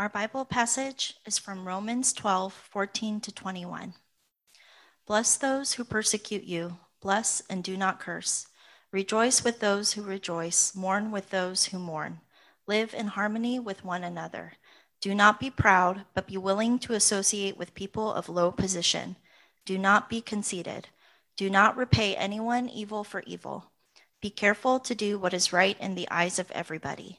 Our Bible passage is from Romans 12 14 to 21. Bless those who persecute you, bless and do not curse. Rejoice with those who rejoice, mourn with those who mourn. Live in harmony with one another. Do not be proud, but be willing to associate with people of low position. Do not be conceited. Do not repay anyone evil for evil. Be careful to do what is right in the eyes of everybody.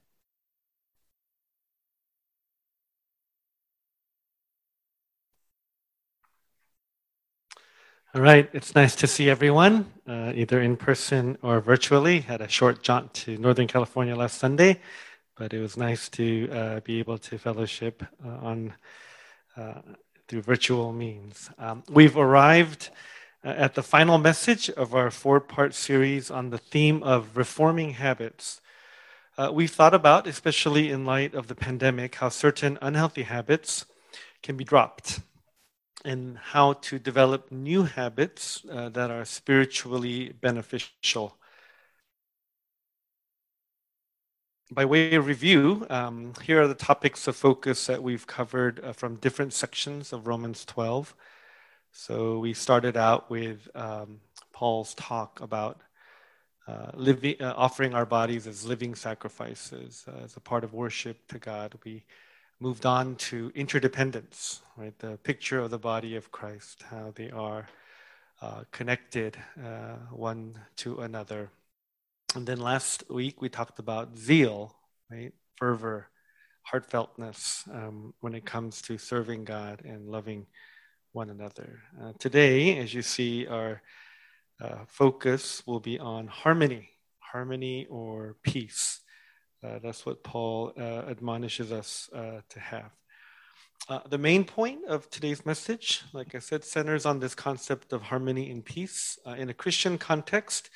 All right, it's nice to see everyone, uh, either in person or virtually. Had a short jaunt to Northern California last Sunday, but it was nice to uh, be able to fellowship uh, on uh, through virtual means. Um, we've arrived uh, at the final message of our four-part series on the theme of reforming habits. Uh, we've thought about, especially in light of the pandemic, how certain unhealthy habits can be dropped and how to develop new habits uh, that are spiritually beneficial. By way of review, um, here are the topics of focus that we've covered uh, from different sections of Romans 12. So we started out with um, Paul's talk about uh, living, uh, offering our bodies as living sacrifices uh, as a part of worship to God. We moved on to interdependence, right? The picture of the body of Christ, how they are uh, connected uh, one to another. And then last week we talked about zeal, right? Fervor, heartfeltness um, when it comes to serving God and loving one another. Uh, today, as you see, our uh, focus will be on harmony, harmony or peace. Uh, that's what Paul uh, admonishes us uh, to have. Uh, the main point of today's message, like I said, centers on this concept of harmony and peace. Uh, in a Christian context,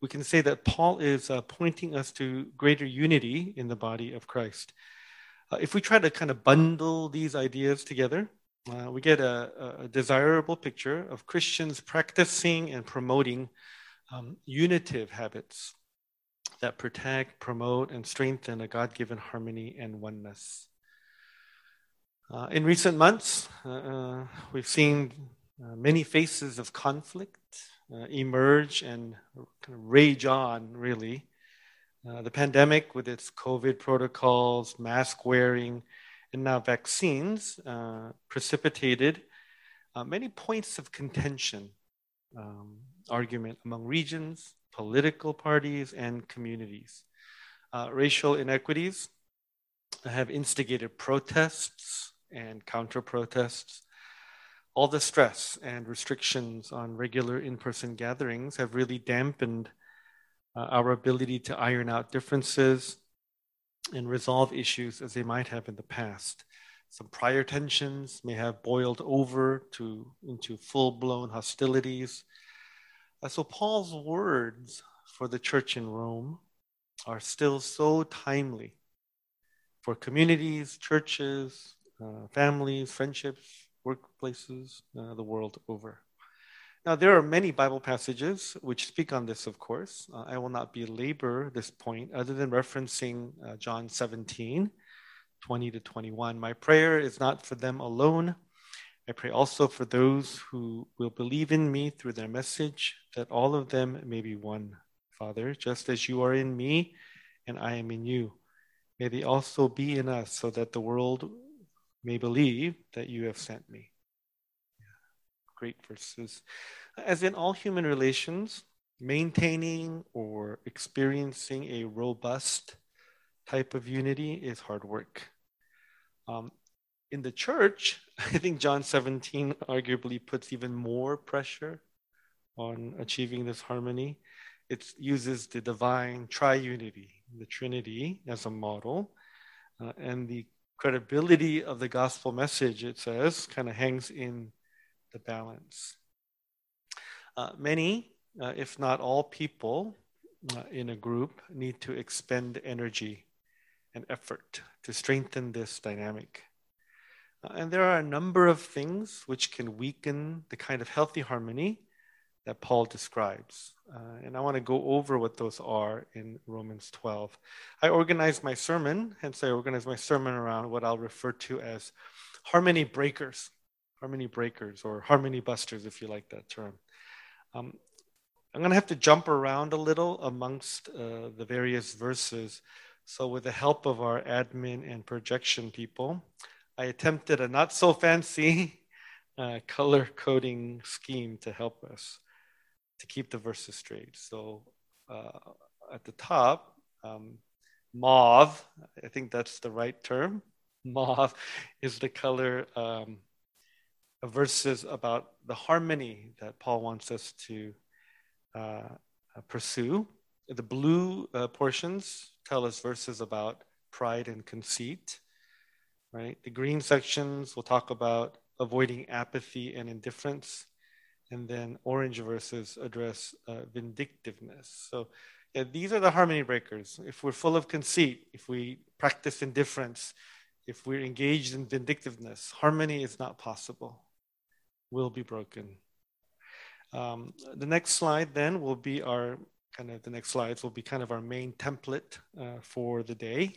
we can say that Paul is uh, pointing us to greater unity in the body of Christ. if we try to kind of bundle these ideas together, we get a, a, desirable picture of Christians practicing and promoting um, unitive habits that protect, promote, and strengthen a God given harmony and oneness. Uh, in recent months, uh, uh we've seen uh, many faces of conflict uh, emerge and kind of rage on, really. Uh, the pandemic, with its COVID protocols, mask wearing, and now vaccines, precipitated many points of contention, um, argument among regions, political parties, and communities. Uh, racial inequities have instigated protests and counter protests. All the stress and restrictions on regular in person gatherings have really dampened uh, our ability to iron out differences and resolve issues as they might have in the past. Some prior tensions may have boiled over to, into full blown hostilities so, Paul's words for the church in Rome are still so timely for communities, churches, uh, families, friendships, workplaces, uh, the world over. Now, there are many Bible passages which speak on this, of course. Uh, I will not belabor this point other than referencing uh, John 17, 20 to 21. My prayer is not for them alone I pray also for those who will believe in me through their message, that all of them may be one, Father, just as you are in me and I am in you. May they also be in us, so that the world may believe that you have sent me. Great verses. As in all human relations, maintaining or experiencing a robust type of unity is hard work. Um, in the church, I think John 17 arguably puts even more pressure on achieving this harmony. It uses the divine triunity, the Trinity, as a model. Uh, and the credibility of the gospel message, it says, kind of hangs in the balance. Uh, many, uh, if not all people uh, in a group, need to expend energy and effort to strengthen this dynamic. Uh, and there are a number of things which can weaken the kind of healthy harmony that Paul describes. Uh, and I want to go over what those are in Romans 12. I organized my sermon, hence, I organized my sermon around what I'll refer to as harmony breakers, harmony breakers, or harmony busters, if you like that term. Um, I'm going to have to jump around a little amongst uh, the various verses. So, with the help of our admin and projection people, I attempted a not so fancy uh, color coding scheme to help us to keep the verses straight. So uh, at the top, um, mauve, I think that's the right term. Mauve is the color um, verses about the harmony that Paul wants us to uh, pursue. The blue uh, portions tell us verses about pride and conceit, right? The green sections will talk about avoiding apathy and indifference and then orange verses address uh, vindictiveness. So yeah, these are the harmony breakers. If we're full of conceit, if we practice indifference, if we're engaged in vindictiveness, harmony is not possible, will be broken. Um, the next slide then will be our kind of the next slides will be kind of our main template uh, for the day.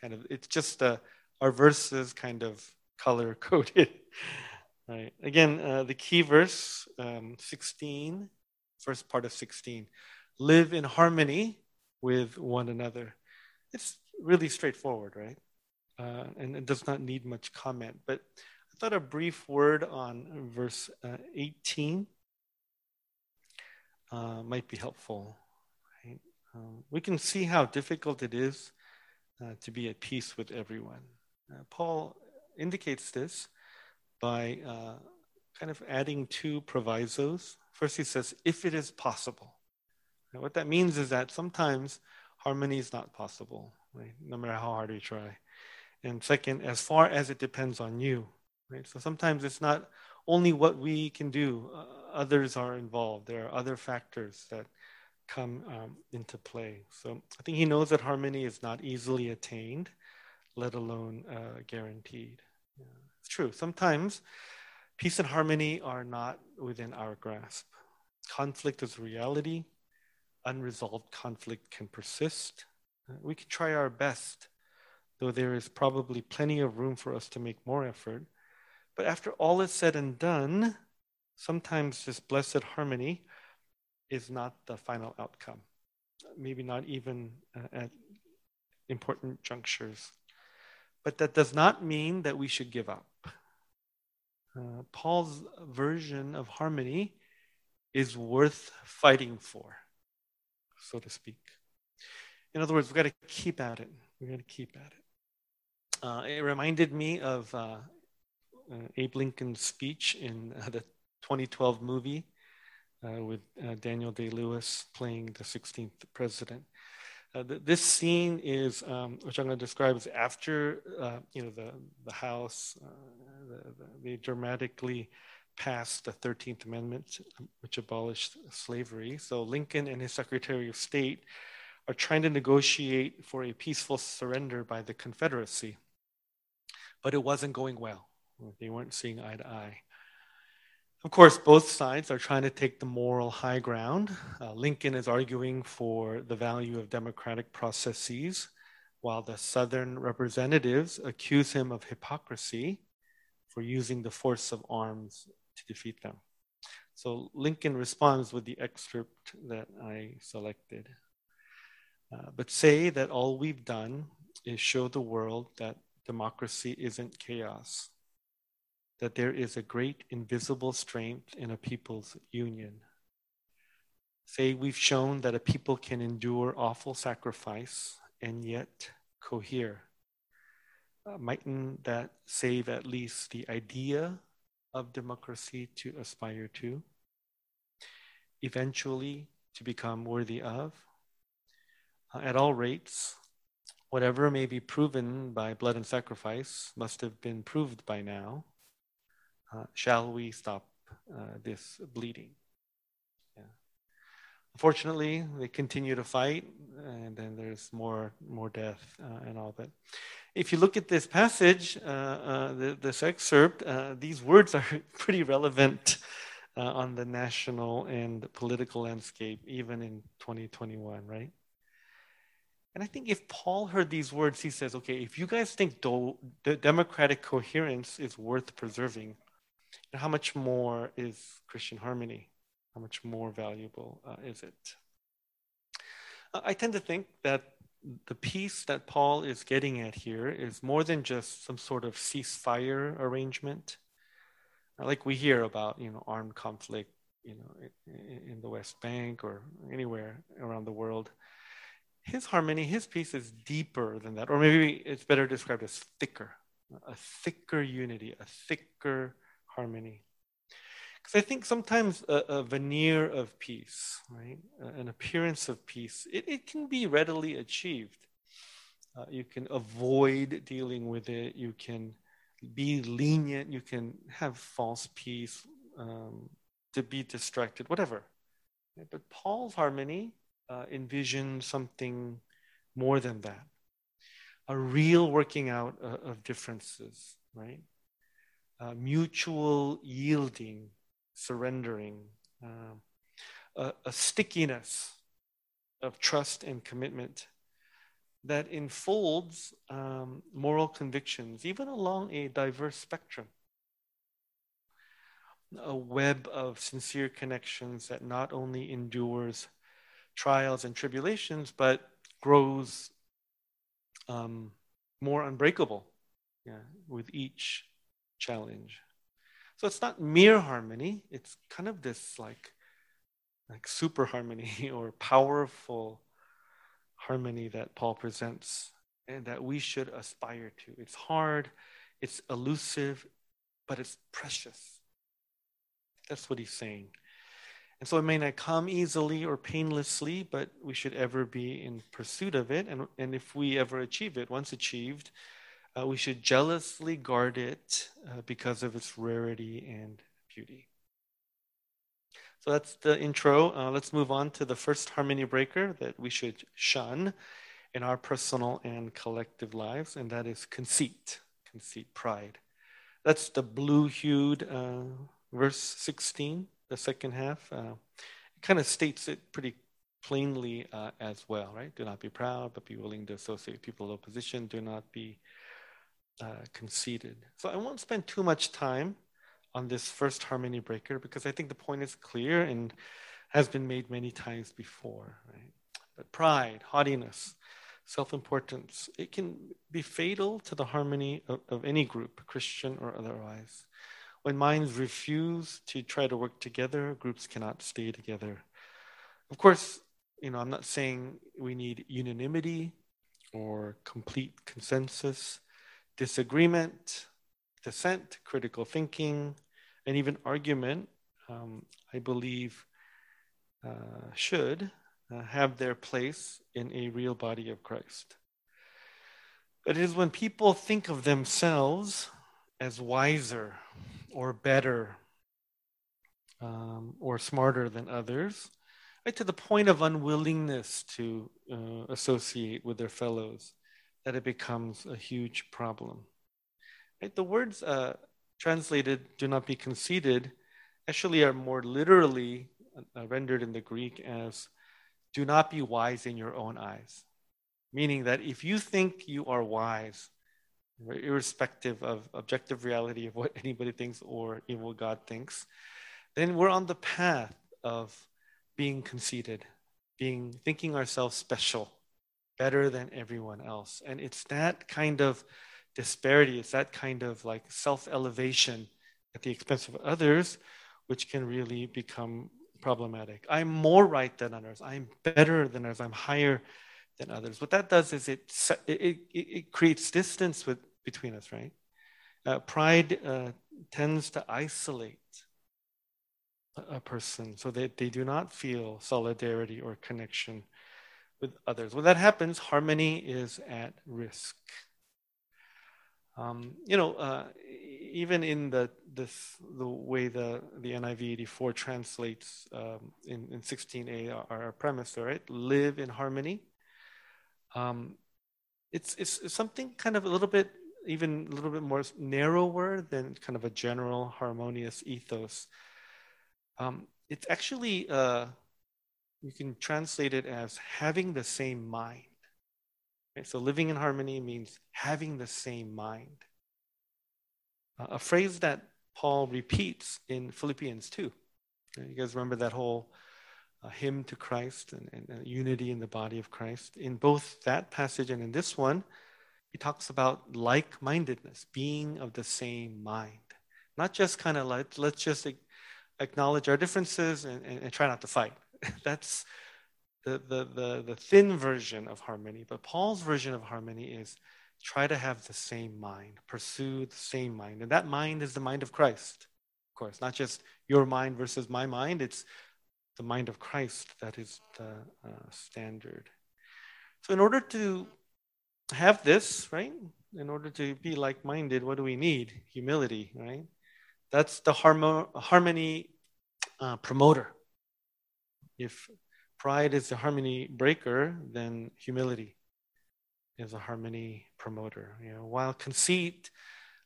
Kind of, it's just uh, our verses kind of color coded. Right. Again, uh, the key verse, um, 16, first part of 16. Live in harmony with one another. It's really straightforward, right? Uh, and it does not need much comment. But I thought a brief word on verse uh, 18 uh, might be helpful. Right? Um, we can see how difficult it is uh, to be at peace with everyone. Uh, Paul indicates this by uh, kind of adding two provisos. First, he says, if it is possible. Now, what that means is that sometimes harmony is not possible, right? no matter how hard we try. And second, as far as it depends on you. Right? So sometimes it's not only what we can do, uh, others are involved. There are other factors that come um, into play. So I think he knows that harmony is not easily attained, let alone uh, guaranteed. Yeah It's true. Sometimes peace and harmony are not within our grasp. Conflict is reality. Unresolved conflict can persist. We can try our best, though there is probably plenty of room for us to make more effort. But after all is said and done, sometimes this blessed harmony is not the final outcome. Maybe not even uh, at important junctures. But that does not mean that we should give up. Uh, Paul's version of harmony is worth fighting for, so to speak. In other words, we've got to keep at it. We've got to keep at it. Uh, it reminded me of uh, uh Abe Lincoln's speech in uh, the 2012 movie uh, with Daniel Day Lewis playing the 16th president. Uh, th- this scene is, um, which I'm going to describe is after, uh, you know, the the House, uh, the, the, they dramatically passed the 13th Amendment, which abolished slavery. So Lincoln and his Secretary of State are trying to negotiate for a peaceful surrender by the Confederacy, but it wasn't going well. They weren't seeing eye to eye. Of course, both sides are trying to take the moral high ground. Uh, Lincoln is arguing for the value of democratic processes, while the Southern representatives accuse him of hypocrisy for using the force of arms to defeat them. So Lincoln responds with the excerpt that I selected. Uh, but say that all we've done is show the world that democracy isn't chaos that there is a great invisible strength in a people's union. Say we've shown that a people can endure awful sacrifice and yet cohere. Uh, mightn't that save at least the idea of democracy to aspire to? Eventually, to become worthy of? Uh, at all rates, whatever may be proven by blood and sacrifice must have been proved by now. Uh, shall we stop uh, this bleeding. Yeah. Unfortunately, they continue to fight, and then there's more more death uh, and all that. If you look at this passage, uh, uh, this excerpt, these words are pretty relevant on the national and political landscape, even in 2021, right? And I think if Paul heard these words, he says, okay, if you guys think do- the democratic coherence is worth preserving, how much more is Christian harmony? How much more valuable uh, is it? Uh, I tend to think that the peace that Paul is getting at here is more than just some sort of ceasefire arrangement, uh, like we hear about, you know, armed conflict, you know, in, in the West Bank or anywhere around the world his harmony, his peace is deeper than that, or maybe it's better described as thicker, a thicker unity, a thicker harmony. Because I think sometimes a, a, veneer of peace, right, an appearance of peace, it, it can be readily achieved. Uh, you can avoid dealing with it. You can be lenient. You can have false peace, um, to be distracted, whatever. But Paul's harmony uh, something more than that a real working out uh, of differences, right? Uh, mutual yielding, surrendering, um, a, a, stickiness of trust and commitment that enfolds um, moral convictions, even along a diverse spectrum. A web of sincere connections that not only endures trials and tribulations, but grows um, more unbreakable yeah, with each challenge. So it's not mere harmony, it's kind of this like, like super harmony or powerful harmony that Paul presents and that we should aspire to. It's hard, it's elusive, but it's precious. That's what he's saying. And so it may not come easily or painlessly, but we should ever be in pursuit of it. And, and if we ever achieve it, once achieved, uh, we should jealously guard it uh, because of its rarity and beauty. So that's the intro. Uh, let's move on to the first harmony breaker that we should shun in our personal and collective lives, and that is conceit, conceit, pride. That's the blue hued uh, verse 16 the second half, uh, it kind of states it pretty plainly uh, as well, right? Do not be proud, but be willing to associate with people of position. Do not be uh, conceited. So I won't spend too much time on this first harmony breaker because I think the point is clear and has been made many times before, right? But pride, haughtiness, self importance, it can be fatal to the harmony of, of any group, Christian or otherwise. When minds refuse to try to work together, groups cannot stay together. Of course, you know, I'm not saying we need unanimity or complete consensus. Disagreement, dissent, critical thinking, and even argument, um, I believe, uh, should uh, have their place in a real body of Christ. But it is when people think of themselves as wiser or better um, or smarter than others, right, to the point of unwillingness to uh, associate with their fellows, that it becomes a huge problem. Right? The words uh, translated, do not be conceited, actually are more literally uh, rendered in the Greek as, do not be wise in your own eyes. Meaning that if you think you are wise, irrespective of objective reality of what anybody thinks or even what God thinks, then we're on the path of being conceited, being thinking ourselves special, better than everyone else. And it's that kind of disparity, it's that kind of like self-elevation at the expense of others, which can really become problematic. I'm more right than others. I'm better than others. I'm higher than others. What that does is it it, it, it creates distance with between us, right? Uh, pride uh, tends to isolate a, a person so that they do not feel solidarity or connection with others. When that happens, harmony is at risk. Um, you know, uh, even in the this the way the the NIV 84 translates um, in in 16a our, our premise, right? Live in harmony. Um, it's it's something kind of a little bit even a little bit more narrower than kind of a general harmonious ethos. Um, it's actually uh, you can translate it as having the same mind. Okay, so living in harmony means having the same mind. Uh, a phrase that Paul repeats in Philippians 2. You guys remember that whole uh, hymn to Christ and, and uh, unity in the body of Christ? In both that passage and in this one, he talks about like mindedness, being of the same mind. Not just kind of like, let's just acknowledge our differences and, and, and try not to fight. That's the, the, the, the thin version of harmony. But Paul's version of harmony is try to have the same mind, pursue the same mind. And that mind is the mind of Christ, of course, not just your mind versus my mind. It's the mind of Christ that is the uh, standard. So, in order to have this, right, in order to be like minded, what do we need? Humility, right? That's the harmo- harmony uh, promoter. If pride is the harmony breaker, then humility is a harmony promoter. You know, while conceit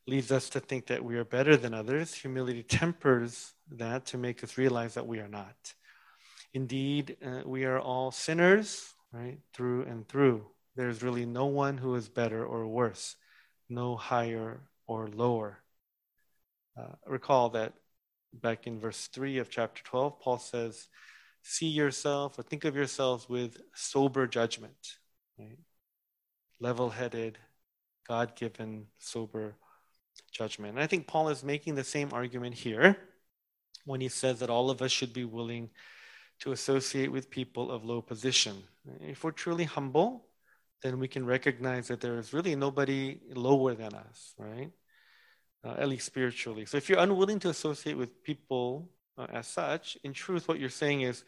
leads us to think that we are better than others, humility tempers that to make us realize that we are not. Indeed, uh, we are all sinners, right, through and through. There's really no one who is better or worse, no higher or lower. Uh, recall that back in verse 3 of chapter 12, Paul says, See yourself or think of yourselves with sober judgment, right? level headed, God given, sober judgment. And I think Paul is making the same argument here when he says that all of us should be willing to associate with people of low position. If we're truly humble, then we can recognize that there is really nobody lower than us, right? Uh, at least spiritually. So if you're unwilling to associate with people uh, as such, in truth, what you're saying is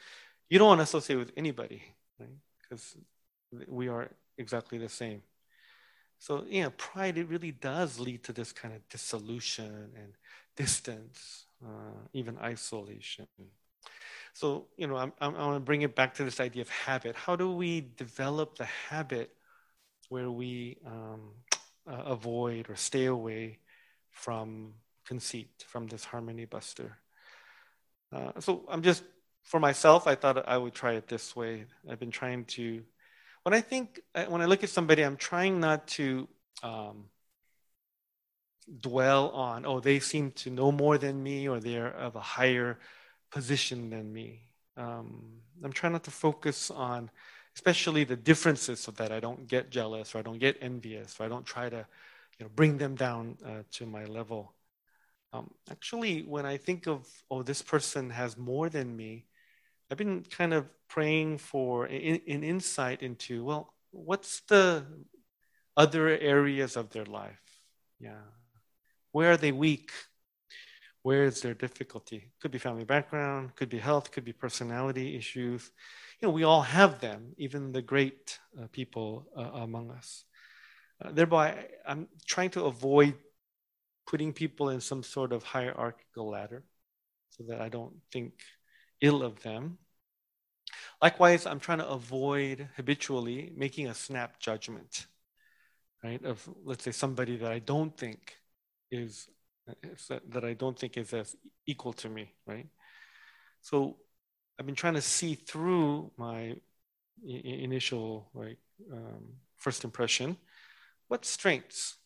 you don't want to associate with anybody, right? Because we are exactly the same. So, yeah, pride, it really does lead to this kind of dissolution and distance, uh, even isolation. So, you know, I'm, I'm, I want to bring it back to this idea of habit. How do we develop the habit where we um, uh, avoid or stay away from conceit, from this harmony buster? Uh, so, I'm just, for myself, I thought I would try it this way. I've been trying to, when I think, uh, when I look at somebody, I'm trying not to um, dwell on, oh, they seem to know more than me or they're of a higher position than me. Um, I'm trying not to focus on, especially the differences, so that I don't get jealous or I don't get envious or I don't try to, you know, bring them down uh, to my level. Um, actually, when I think of, oh, this person has more than me, I've been kind of praying for an insight into, well, what's the other areas of their life? Yeah. Where are they weak? Where is their difficulty? Could be family background, could be health, could be personality issues. You know, we all have them, even the great uh, people uh, among us. Uh, thereby, I'm trying to avoid putting people in some sort of hierarchical ladder so that I don't think ill of them. Likewise, I'm trying to avoid habitually making a snap judgment, right? Of, let's say, somebody that I don't think is that I don't think is as equal to me, right? So I've been trying to see through my initial like um, first impression, what strengths,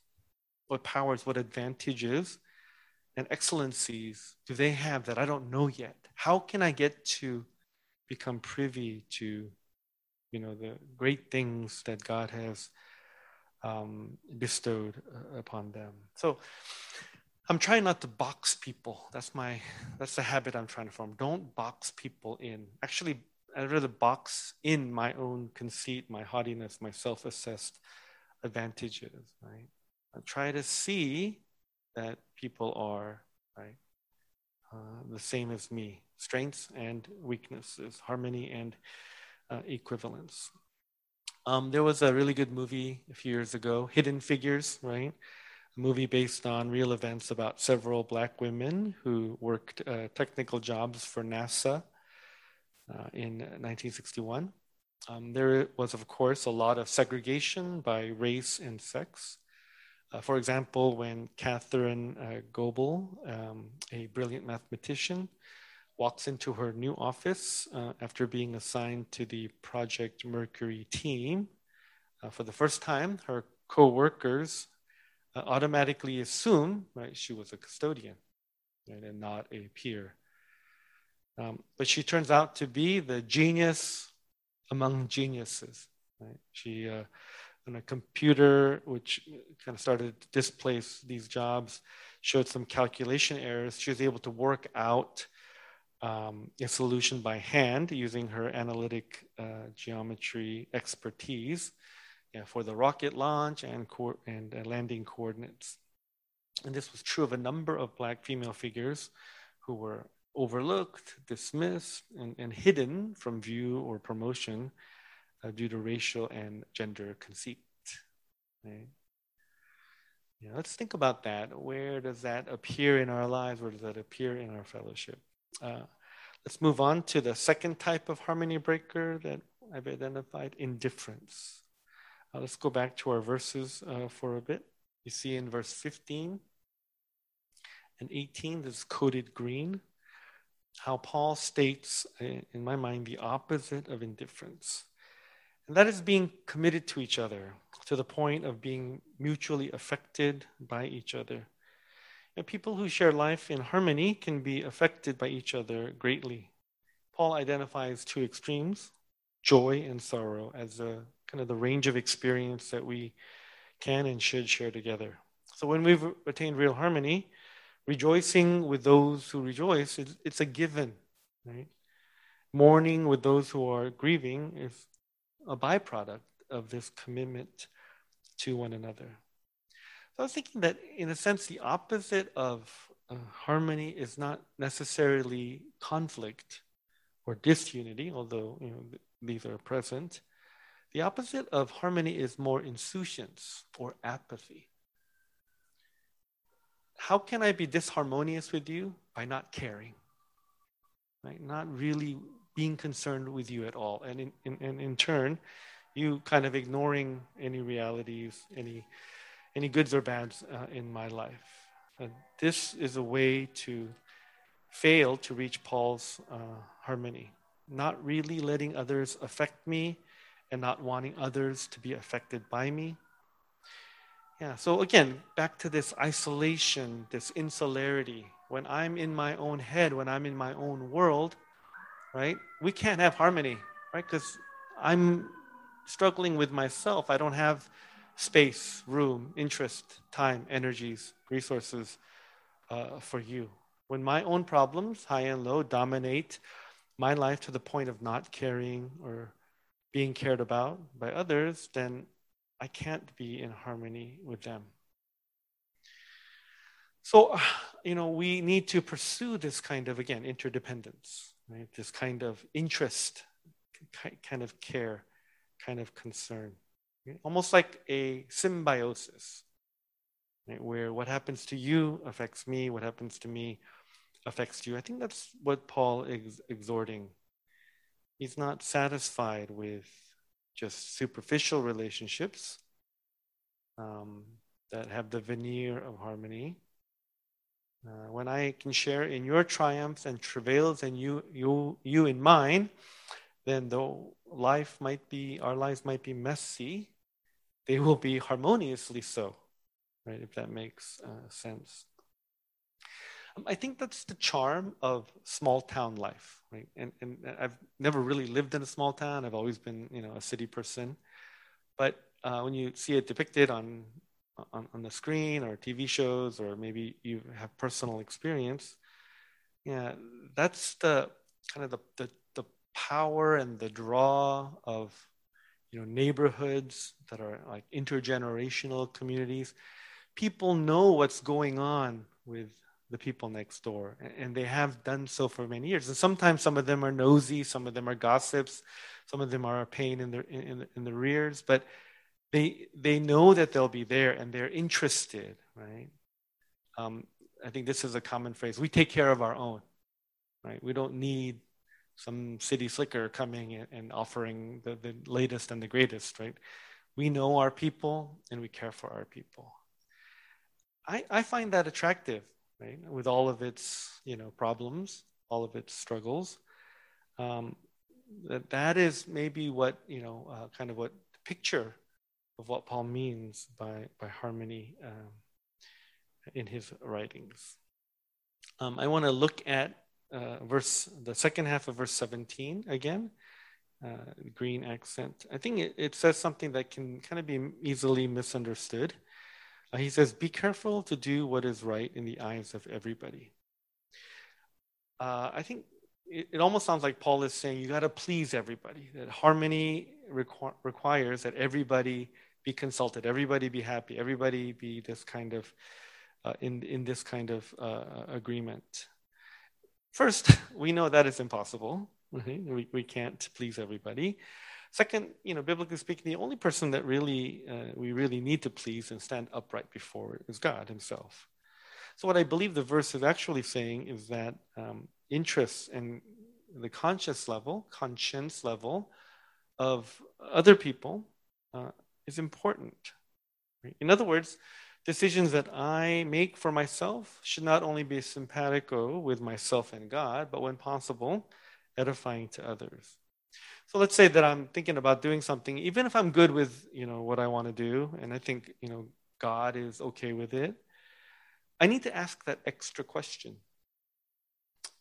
what powers, what advantages, and excellencies do they have that I don't know yet? How can I get to become privy to, you know, the great things that God has um, bestowed uh, upon them? So I'm trying not to box people. That's my that's the habit I'm trying to form. Don't box people in. Actually, I'd rather box in my own conceit, my haughtiness, my self-assessed advantages. Right. I try to see that people are right uh, the same as me, strengths and weaknesses, harmony and uh, equivalence. Um, there was a really good movie a few years ago, Hidden Figures, right? a movie based on real events about several black women who worked uh, technical jobs for NASA uh, in 1961. Um, there was, of course, a lot of segregation by race and sex. Uh, for example, when Katherine uh, Goble, um, a brilliant mathematician, walks into her new office uh, after being assigned to the Project Mercury team, uh, for the first time, her co-workers uh, automatically assume right she was a custodian right, and not a peer. Um, but she turns out to be the genius among geniuses. Right? She, a computer, which kind of started to displace these jobs, showed some calculation errors. She was able to work out um, a solution by hand using her analytic uh, geometry expertise yeah, for the rocket launch and, co- and uh, landing coordinates. And this was true of a number of black female figures who were overlooked, dismissed, and, and hidden from view or promotion uh, due to racial and gender conceit. Right? Yeah, let's think about that. Where does that appear in our lives? Where does that appear in our fellowship? Uh, let's move on to the second type of harmony breaker that I've identified indifference. Uh, let's go back to our verses uh, for a bit. You see in verse 15 and 18, this is coded green, how Paul states, uh, in my mind, the opposite of indifference. And that is being committed to each other to the point of being mutually affected by each other. And people who share life in harmony can be affected by each other greatly. Paul identifies two extremes joy and sorrow as a kind of the range of experience that we can and should share together. So when we've attained real harmony, rejoicing with those who rejoice, it's, it's a given, right? Mourning with those who are grieving is a byproduct of this commitment to one another. So I was thinking that, in a sense, the opposite of uh, harmony is not necessarily conflict or disunity, although you know, these are present. The opposite of harmony is more insouciance or apathy. How can I be disharmonious with you? By not caring, right? Not really being concerned with you at all. And in, in, in turn, you kind of ignoring any realities, any, any goods or bads uh, in my life. And this is a way to fail to reach Paul's uh, harmony, not really letting others affect me and not wanting others to be affected by me. Yeah, so again, back to this isolation, this insularity. When I'm in my own head, when I'm in my own world, right, we can't have harmony, right? Because I'm struggling with myself. I don't have space, room, interest, time, energies, resources uh, for you. When my own problems, high and low, dominate my life to the point of not caring or being cared about by others, then I can't be in harmony with them. So, you know, we need to pursue this kind of, again, interdependence, right? This kind of interest, kind of care, kind of concern. Right? Almost like a symbiosis, right? where what happens to you affects me, what happens to me affects you. I think that's what Paul is exhorting he's not satisfied with just superficial relationships um, that have the veneer of harmony. Uh, when I can share in your triumphs and travails and you, you, you in mine, then though life might be, our lives might be messy, they will be harmoniously so, right? If that makes uh, sense. Um, I think that's the charm of small town life, right? And, and I've never really lived in a small town. I've always been, you know, a city person. But uh, when you see it depicted on, on, on the screen or TV shows, or maybe you have personal experience, yeah, that's the kind of the, the, the power and the draw of, you know, neighborhoods that are like intergenerational communities. People know what's going on with the people next door. And they have done so for many years. And sometimes some of them are nosy, some of them are gossips, some of them are a pain in the, in, in the rears. But they they know that they'll be there and they're interested, right? Um, I think this is a common phrase. We take care of our own, right? We don't need some city slicker coming and offering the, the latest and the greatest, right? We know our people and we care for our people. I, I find that attractive, right? With all of its, you know, problems, all of its struggles. Um, that, that is maybe what, you know, uh, kind of what the picture of what Paul means by, by harmony um, in his writings. Um, I want to look at uh, verse, the second half of verse 17 again, uh, green accent. I think it, it, says something that can kind of be easily misunderstood. Uh, he says, Be careful to do what is right in the eyes of everybody. Uh, I think it, it, almost sounds like Paul is saying you got to please everybody, that harmony requ- requires that everybody be consulted, everybody be happy, everybody be this kind of. Uh, in in this kind of uh, agreement, First, we know that is impossible. Right? We, we can't please everybody. Second, you know, biblically speaking, the only person that really uh, we really need to please and stand upright before is God Himself. So, what I believe the verse is actually saying is that um, interests and the conscious level, conscience level of other people uh, is important. In other words, Decisions that I make for myself should not only be simpatico with myself and God, but when possible, edifying to others. So let's say that I'm thinking about doing something, even if I'm good with you know what I want to do, and I think you know God is okay with it. I need to ask that extra question.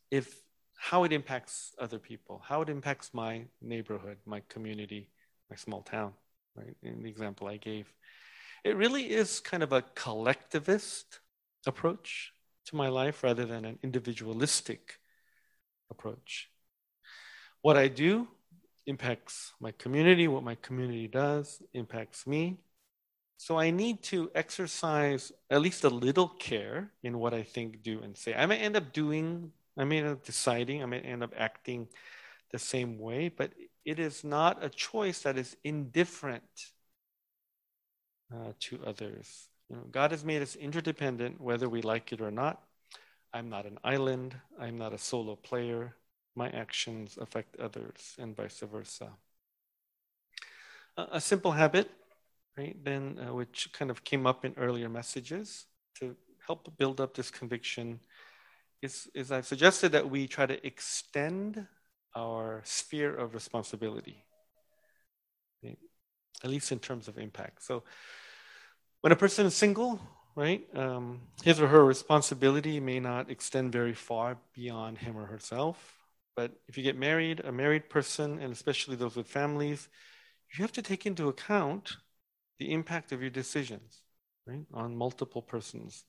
If how it impacts other people, how it impacts my neighborhood, my community, my small town, right? In the example I gave. It really is kind of a collectivist approach to my life rather than an individualistic approach. What I do impacts my community, what my community does impacts me. So I need to exercise at least a little care in what I think, do, and say. I may end up doing, I may end up deciding, I may end up acting the same way, but it is not a choice that is indifferent uh, to others. You know, God has made us interdependent, whether we like it or not. I'm not an island. I'm not a solo player. My actions affect others, and vice versa. A simple habit, right? Then, uh, which kind of came up in earlier messages to help build up this conviction, is, is I've suggested that we try to extend our sphere of responsibility, right? at least in terms of impact. So, when a person is single, right, um, his or her responsibility may not extend very far beyond him or herself. But if you get married, a married person, and especially those with families, you have to take into account the impact of your decisions, right, on multiple persons.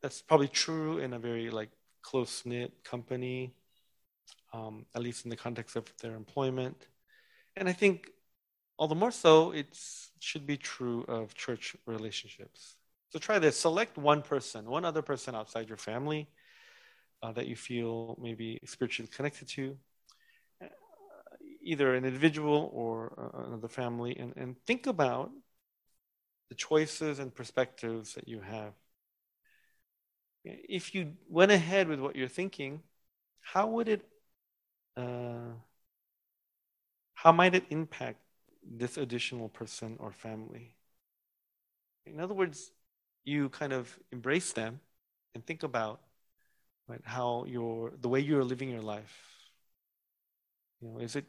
That's probably true in a very like close knit company, um, at least in the context of their employment. And I think all the more so, it should be true of church relationships. So try this select one person, one other person outside your family uh, that you feel maybe spiritually connected to, either an individual or uh, another family, and, and think about the choices and perspectives that you have. If you went ahead with what you're thinking, how would it, uh, how might it impact this additional person or family. In other words, you kind of embrace them and think about right, how your the way you're living your life. You know, is it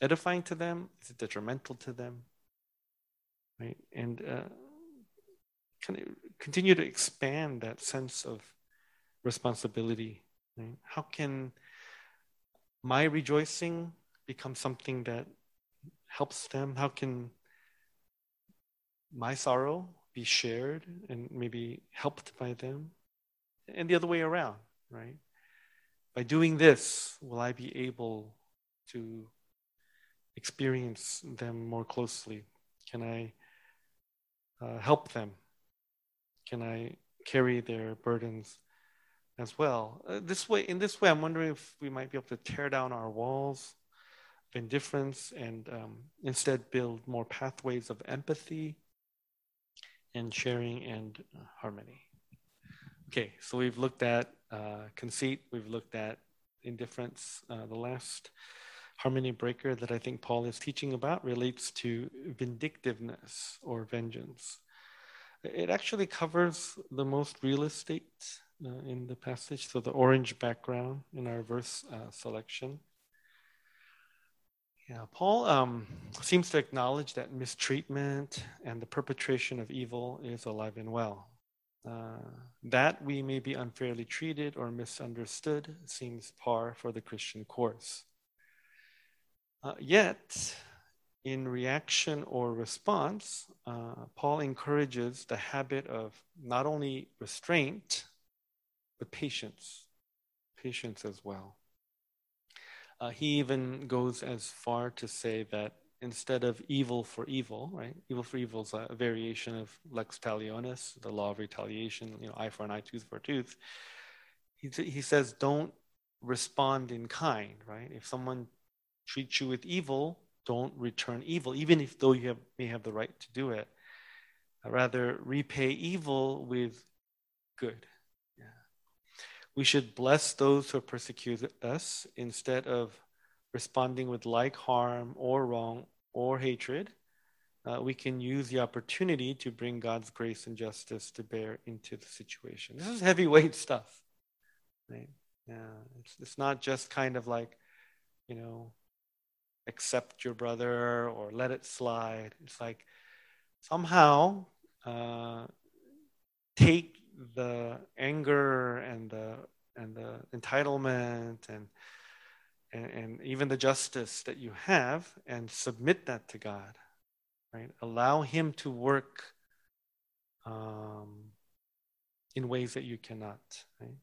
edifying to them? Is it detrimental to them? Right, and uh, kind of continue to expand that sense of responsibility. Right? How can my rejoicing become something that helps them? How can my sorrow be shared and maybe helped by them? And the other way around, right? By doing this, will I be able to experience them more closely? Can I uh, help them? Can I carry their burdens as well? Uh, this way, in this way, I'm wondering if we might be able to tear down our walls of indifference and um, instead build more pathways of empathy and sharing and uh, harmony. Okay, so we've looked at uh, conceit, we've looked at indifference. Uh, the last harmony breaker that I think Paul is teaching about relates to vindictiveness or vengeance. It actually covers the most real estate uh, in the passage, so the orange background in our verse uh, selection. Yeah, Paul um, seems to acknowledge that mistreatment and the perpetration of evil is alive and well. Uh, that we may be unfairly treated or misunderstood seems par for the Christian course. Uh, yet, in reaction or response, uh, Paul encourages the habit of not only restraint, but patience, patience as well. Uh, he even goes as far to say that instead of evil for evil, right? Evil for evil is a variation of lex talionis, the law of retaliation, you know, eye for an eye, tooth for a tooth. He, he says, don't respond in kind, right? If someone treats you with evil, don't return evil, even if though you have, may have the right to do it. Rather, repay evil with good. We should bless those who persecute us instead of responding with like harm or wrong or hatred. Uh, we can use the opportunity to bring God's grace and justice to bear into the situation. This is heavyweight stuff. Right? Yeah, it's, it's not just kind of like, you know, accept your brother or let it slide. It's like somehow uh, take the anger and the and the entitlement and, and and even the justice that you have and submit that to God, right? Allow Him to work um, in ways that you cannot, right?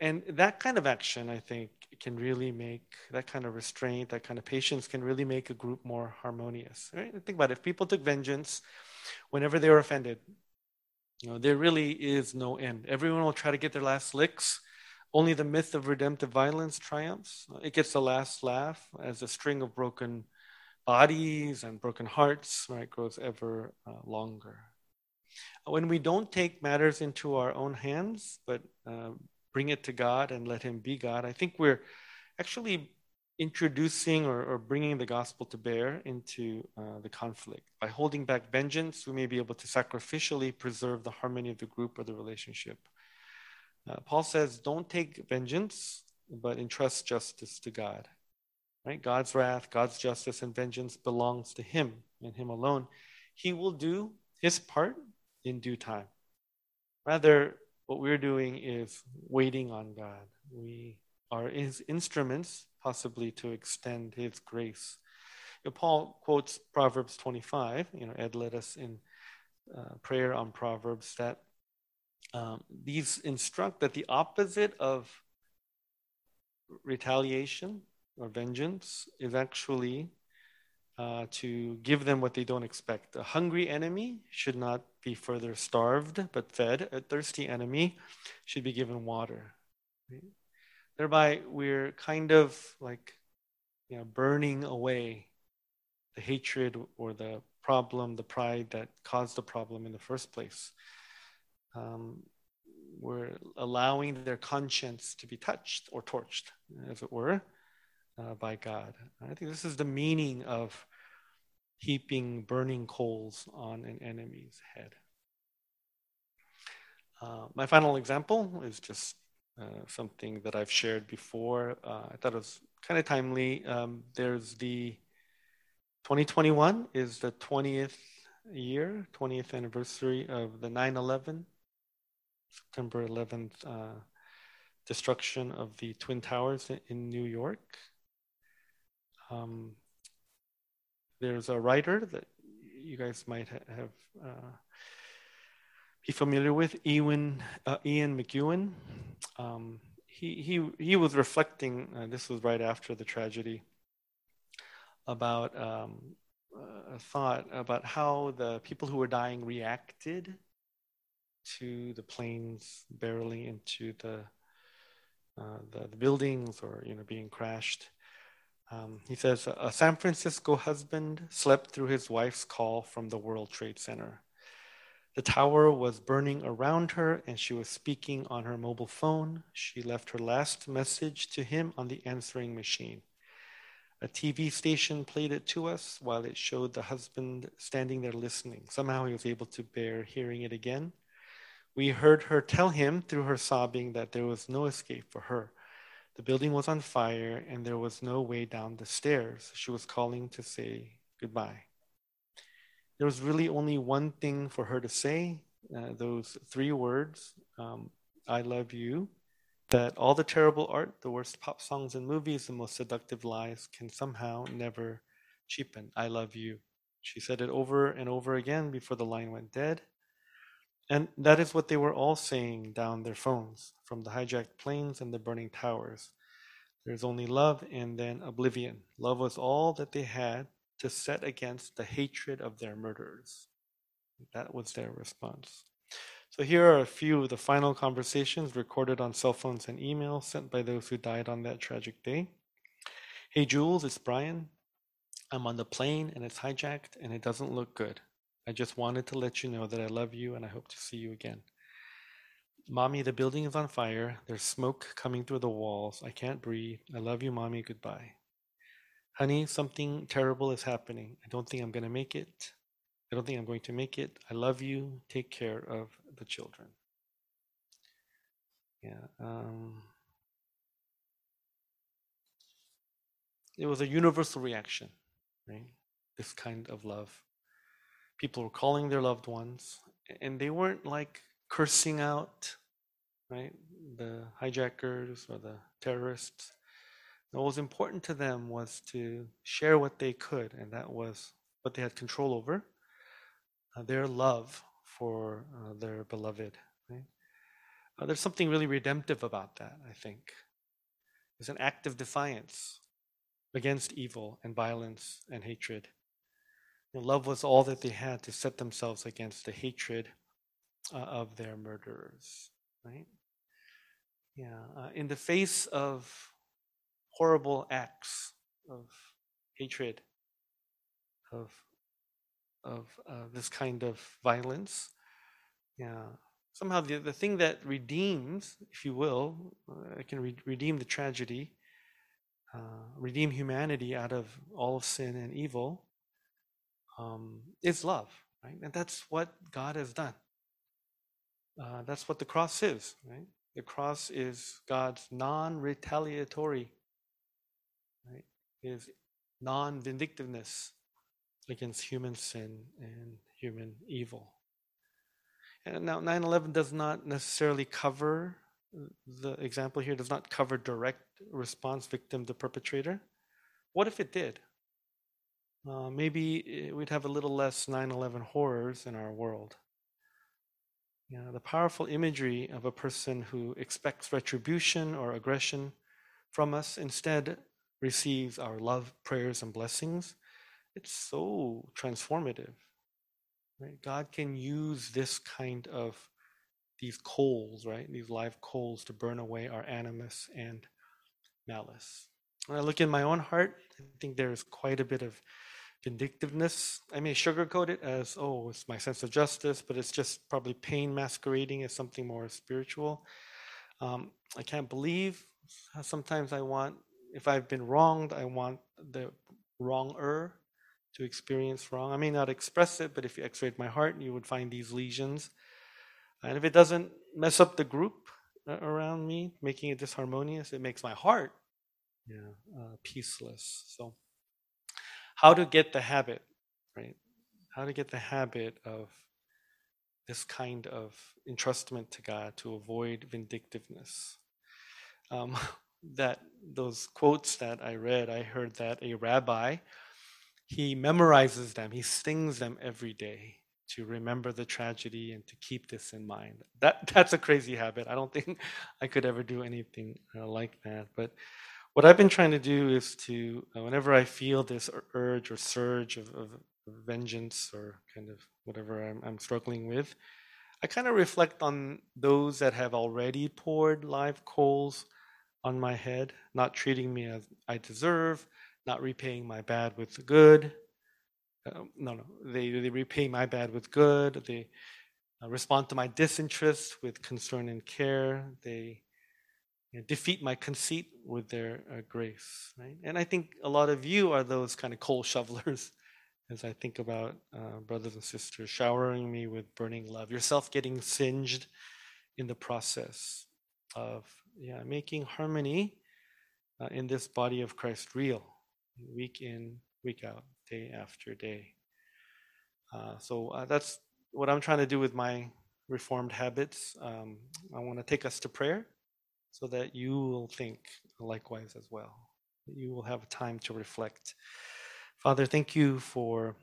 And that kind of action, I think, can really make that kind of restraint, that kind of patience can really make a group more harmonious. Right? Think about it. If people took vengeance whenever they were offended, you know, there really is no end. Everyone will try to get their last licks. Only the myth of redemptive violence triumphs. It gets the last laugh as a string of broken bodies and broken hearts right, grows ever uh, longer. When we don't take matters into our own hands, but uh, bring it to God and let Him be God, I think we're actually introducing or, or bringing the gospel to bear into uh, the conflict. By holding back vengeance, we may be able to sacrificially preserve the harmony of the group or the relationship. Uh, Paul says, don't take vengeance, but entrust justice to God. Right? God's wrath, God's justice, and vengeance belongs to Him and Him alone. He will do His part in due time. Rather, what we're doing is waiting on God. We are His instruments possibly to extend his grace. You know, Paul quotes Proverbs 25. You know, Ed led us in uh, prayer on Proverbs that um, these instruct that the opposite of retaliation or vengeance is actually uh, to give them what they don't expect. A hungry enemy should not be further starved but fed. A thirsty enemy should be given water. Thereby, we're kind of like you know, burning away the hatred or the problem, the pride that caused the problem in the first place. Um, we're allowing their conscience to be touched or torched, as it were, uh, by God. I think this is the meaning of heaping burning coals on an enemy's head. Uh, my final example is just uh, something that I've shared before. Uh, I thought it was kind of timely. Um, there's the 2021 is the 20th year, 20th anniversary of the 9 11, September 11th uh, destruction of the Twin Towers in New York. Um, there's a writer that you guys might ha- have uh, be familiar with, Ian, uh, Ian McEwan. Um, he, he, he was reflecting, uh, this was right after the tragedy, about um, a thought about how the people who were dying reacted to the planes barreling into the, uh, the, the, buildings or you know being crashed. Um, he says a San Francisco husband slept through his wife's call from the World Trade Center. The tower was burning around her and she was speaking on her mobile phone. She left her last message to him on the answering machine. A TV station played it to us while it showed the husband standing there listening. Somehow he was able to bear hearing it again. We heard her tell him through her sobbing that there was no escape for her. The building was on fire and there was no way down the stairs. She was calling to say goodbye. There was really only one thing for her to say uh, those three words um, I love you. That all the terrible art, the worst pop songs and movies, the most seductive lies can somehow never cheapen. I love you. She said it over and over again before the line went dead. And that is what they were all saying down their phones from the hijacked planes and the burning towers. There's only love and then oblivion. Love was all that they had to set against the hatred of their murderers. That was their response. So here are a few of the final conversations recorded on cell phones and emails sent by those who died on that tragic day. Hey Jules, it's Brian. I'm on the plane and it's hijacked and it doesn't look good. I just wanted to let you know that I love you and I hope to see you again. Mommy, the building is on fire. There's smoke coming through the walls. I can't breathe. I love you, Mommy. Goodbye. Honey, something terrible is happening. I don't think I'm going to make it. I don't think I'm going to make it. I love you. Take care of the children. Yeah. Um, it was a universal reaction, right? This kind of love people were calling their loved ones, and they weren't like cursing out, right, the hijackers or the terrorists. What was important to them was to share what they could, and that was what they had control over uh, their love for uh, their beloved. Right? Uh, there's something really redemptive about that, I think. It's an act of defiance against evil and violence and hatred. Love was all that they had to set themselves against the hatred uh, of their murderers, right? Yeah. Uh, in the face of horrible acts of hatred, of of uh, this kind of violence, yeah. Somehow, the, the thing that redeems, if you will, uh, can re- redeem the tragedy, uh, redeem humanity out of all sin and evil, um, is love, right? And that's what God has done. Uh, that's what the cross is, right? The cross is God's non-retaliatory, right? His non-vindictiveness against human sin and human evil. And now 9/11 does not necessarily cover the example here does not cover direct response victim to perpetrator. What if it did? uh, maybe we'd have a little less 9 11 horrors in our world. You know, the powerful imagery of a person who expects retribution or aggression from us instead receives our love, prayers, and blessings. It's so transformative. Right? God can use this kind of these coals, right? These live coals to burn away our animus and malice. When I look in my own heart, I think there's quite a bit of vindictiveness. I may sugarcoat it as, oh, it's my sense of justice, but it's just probably pain masquerading as something more spiritual. Um, I can't believe. How sometimes I want, if I've been wronged, I want the wronger to experience wrong. I may not express it, but if you x rayed my heart, you would find these lesions. And if it doesn't mess up the group uh, around me, making it disharmonious, it makes my heart yeah, uh, peaceless. So how to get the habit, right? How to get the habit of this kind of entrustment to God to avoid vindictiveness. Um, that those quotes that I read, I heard that a rabbi he memorizes them, he sings them every day to remember the tragedy and to keep this in mind. That that's a crazy habit. I don't think I could ever do anything uh, like that. But what I've been trying to do is to, uh, whenever I feel this urge or surge of, of, vengeance or kind of whatever I'm, I'm struggling with, I kind of reflect on those that have already poured live coals on my head, not treating me as I deserve, not repaying my bad with the good. Uh, no, no, they, they repay my bad with good. They uh, respond to my disinterest with concern and care. They you know, defeat my conceit with their uh, grace. Right? And I think a lot of you are those kind of coal shovelers. As I think about uh, brothers and sisters showering me with burning love, yourself getting singed in the process of yeah making harmony uh, in this body of Christ real, week in, week out, day after day. Uh, so uh, that's what I'm trying to do with my reformed habits. Um, I want to take us to prayer so that you will think likewise as well. You will have time to reflect. Father, thank you for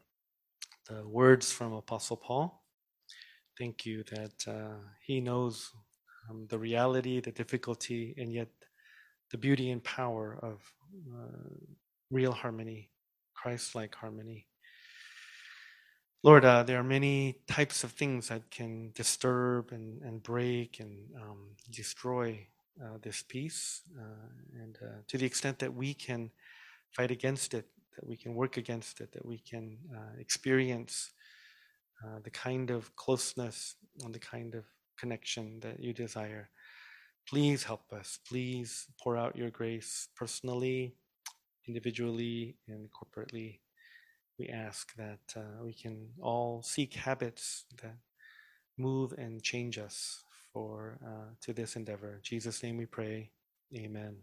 the words from Apostle Paul. Thank you that uh, he knows um, the reality, the difficulty, and yet the beauty and power of uh, real harmony, Christ like harmony. Lord, uh, there are many types of things that can disturb and, and break and um, destroy uh, this peace. Uh, and uh, to the extent that we can fight against it, that we can work against it, that we can uh, experience uh, the kind of closeness and the kind of connection that you desire. Please help us. Please pour out your grace personally, individually, and corporately we ask that uh, we can all seek habits that move and change us for uh, to this endeavor. In Jesus' name we pray. Amen.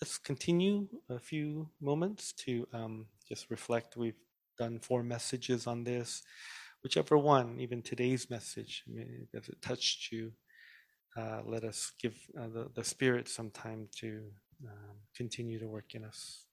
Let's continue a few moments to um, just reflect. We've done four messages on this. Whichever one, even today's message, if it touched you, uh, let us give uh, the, the Spirit some time to um, continue to work in us.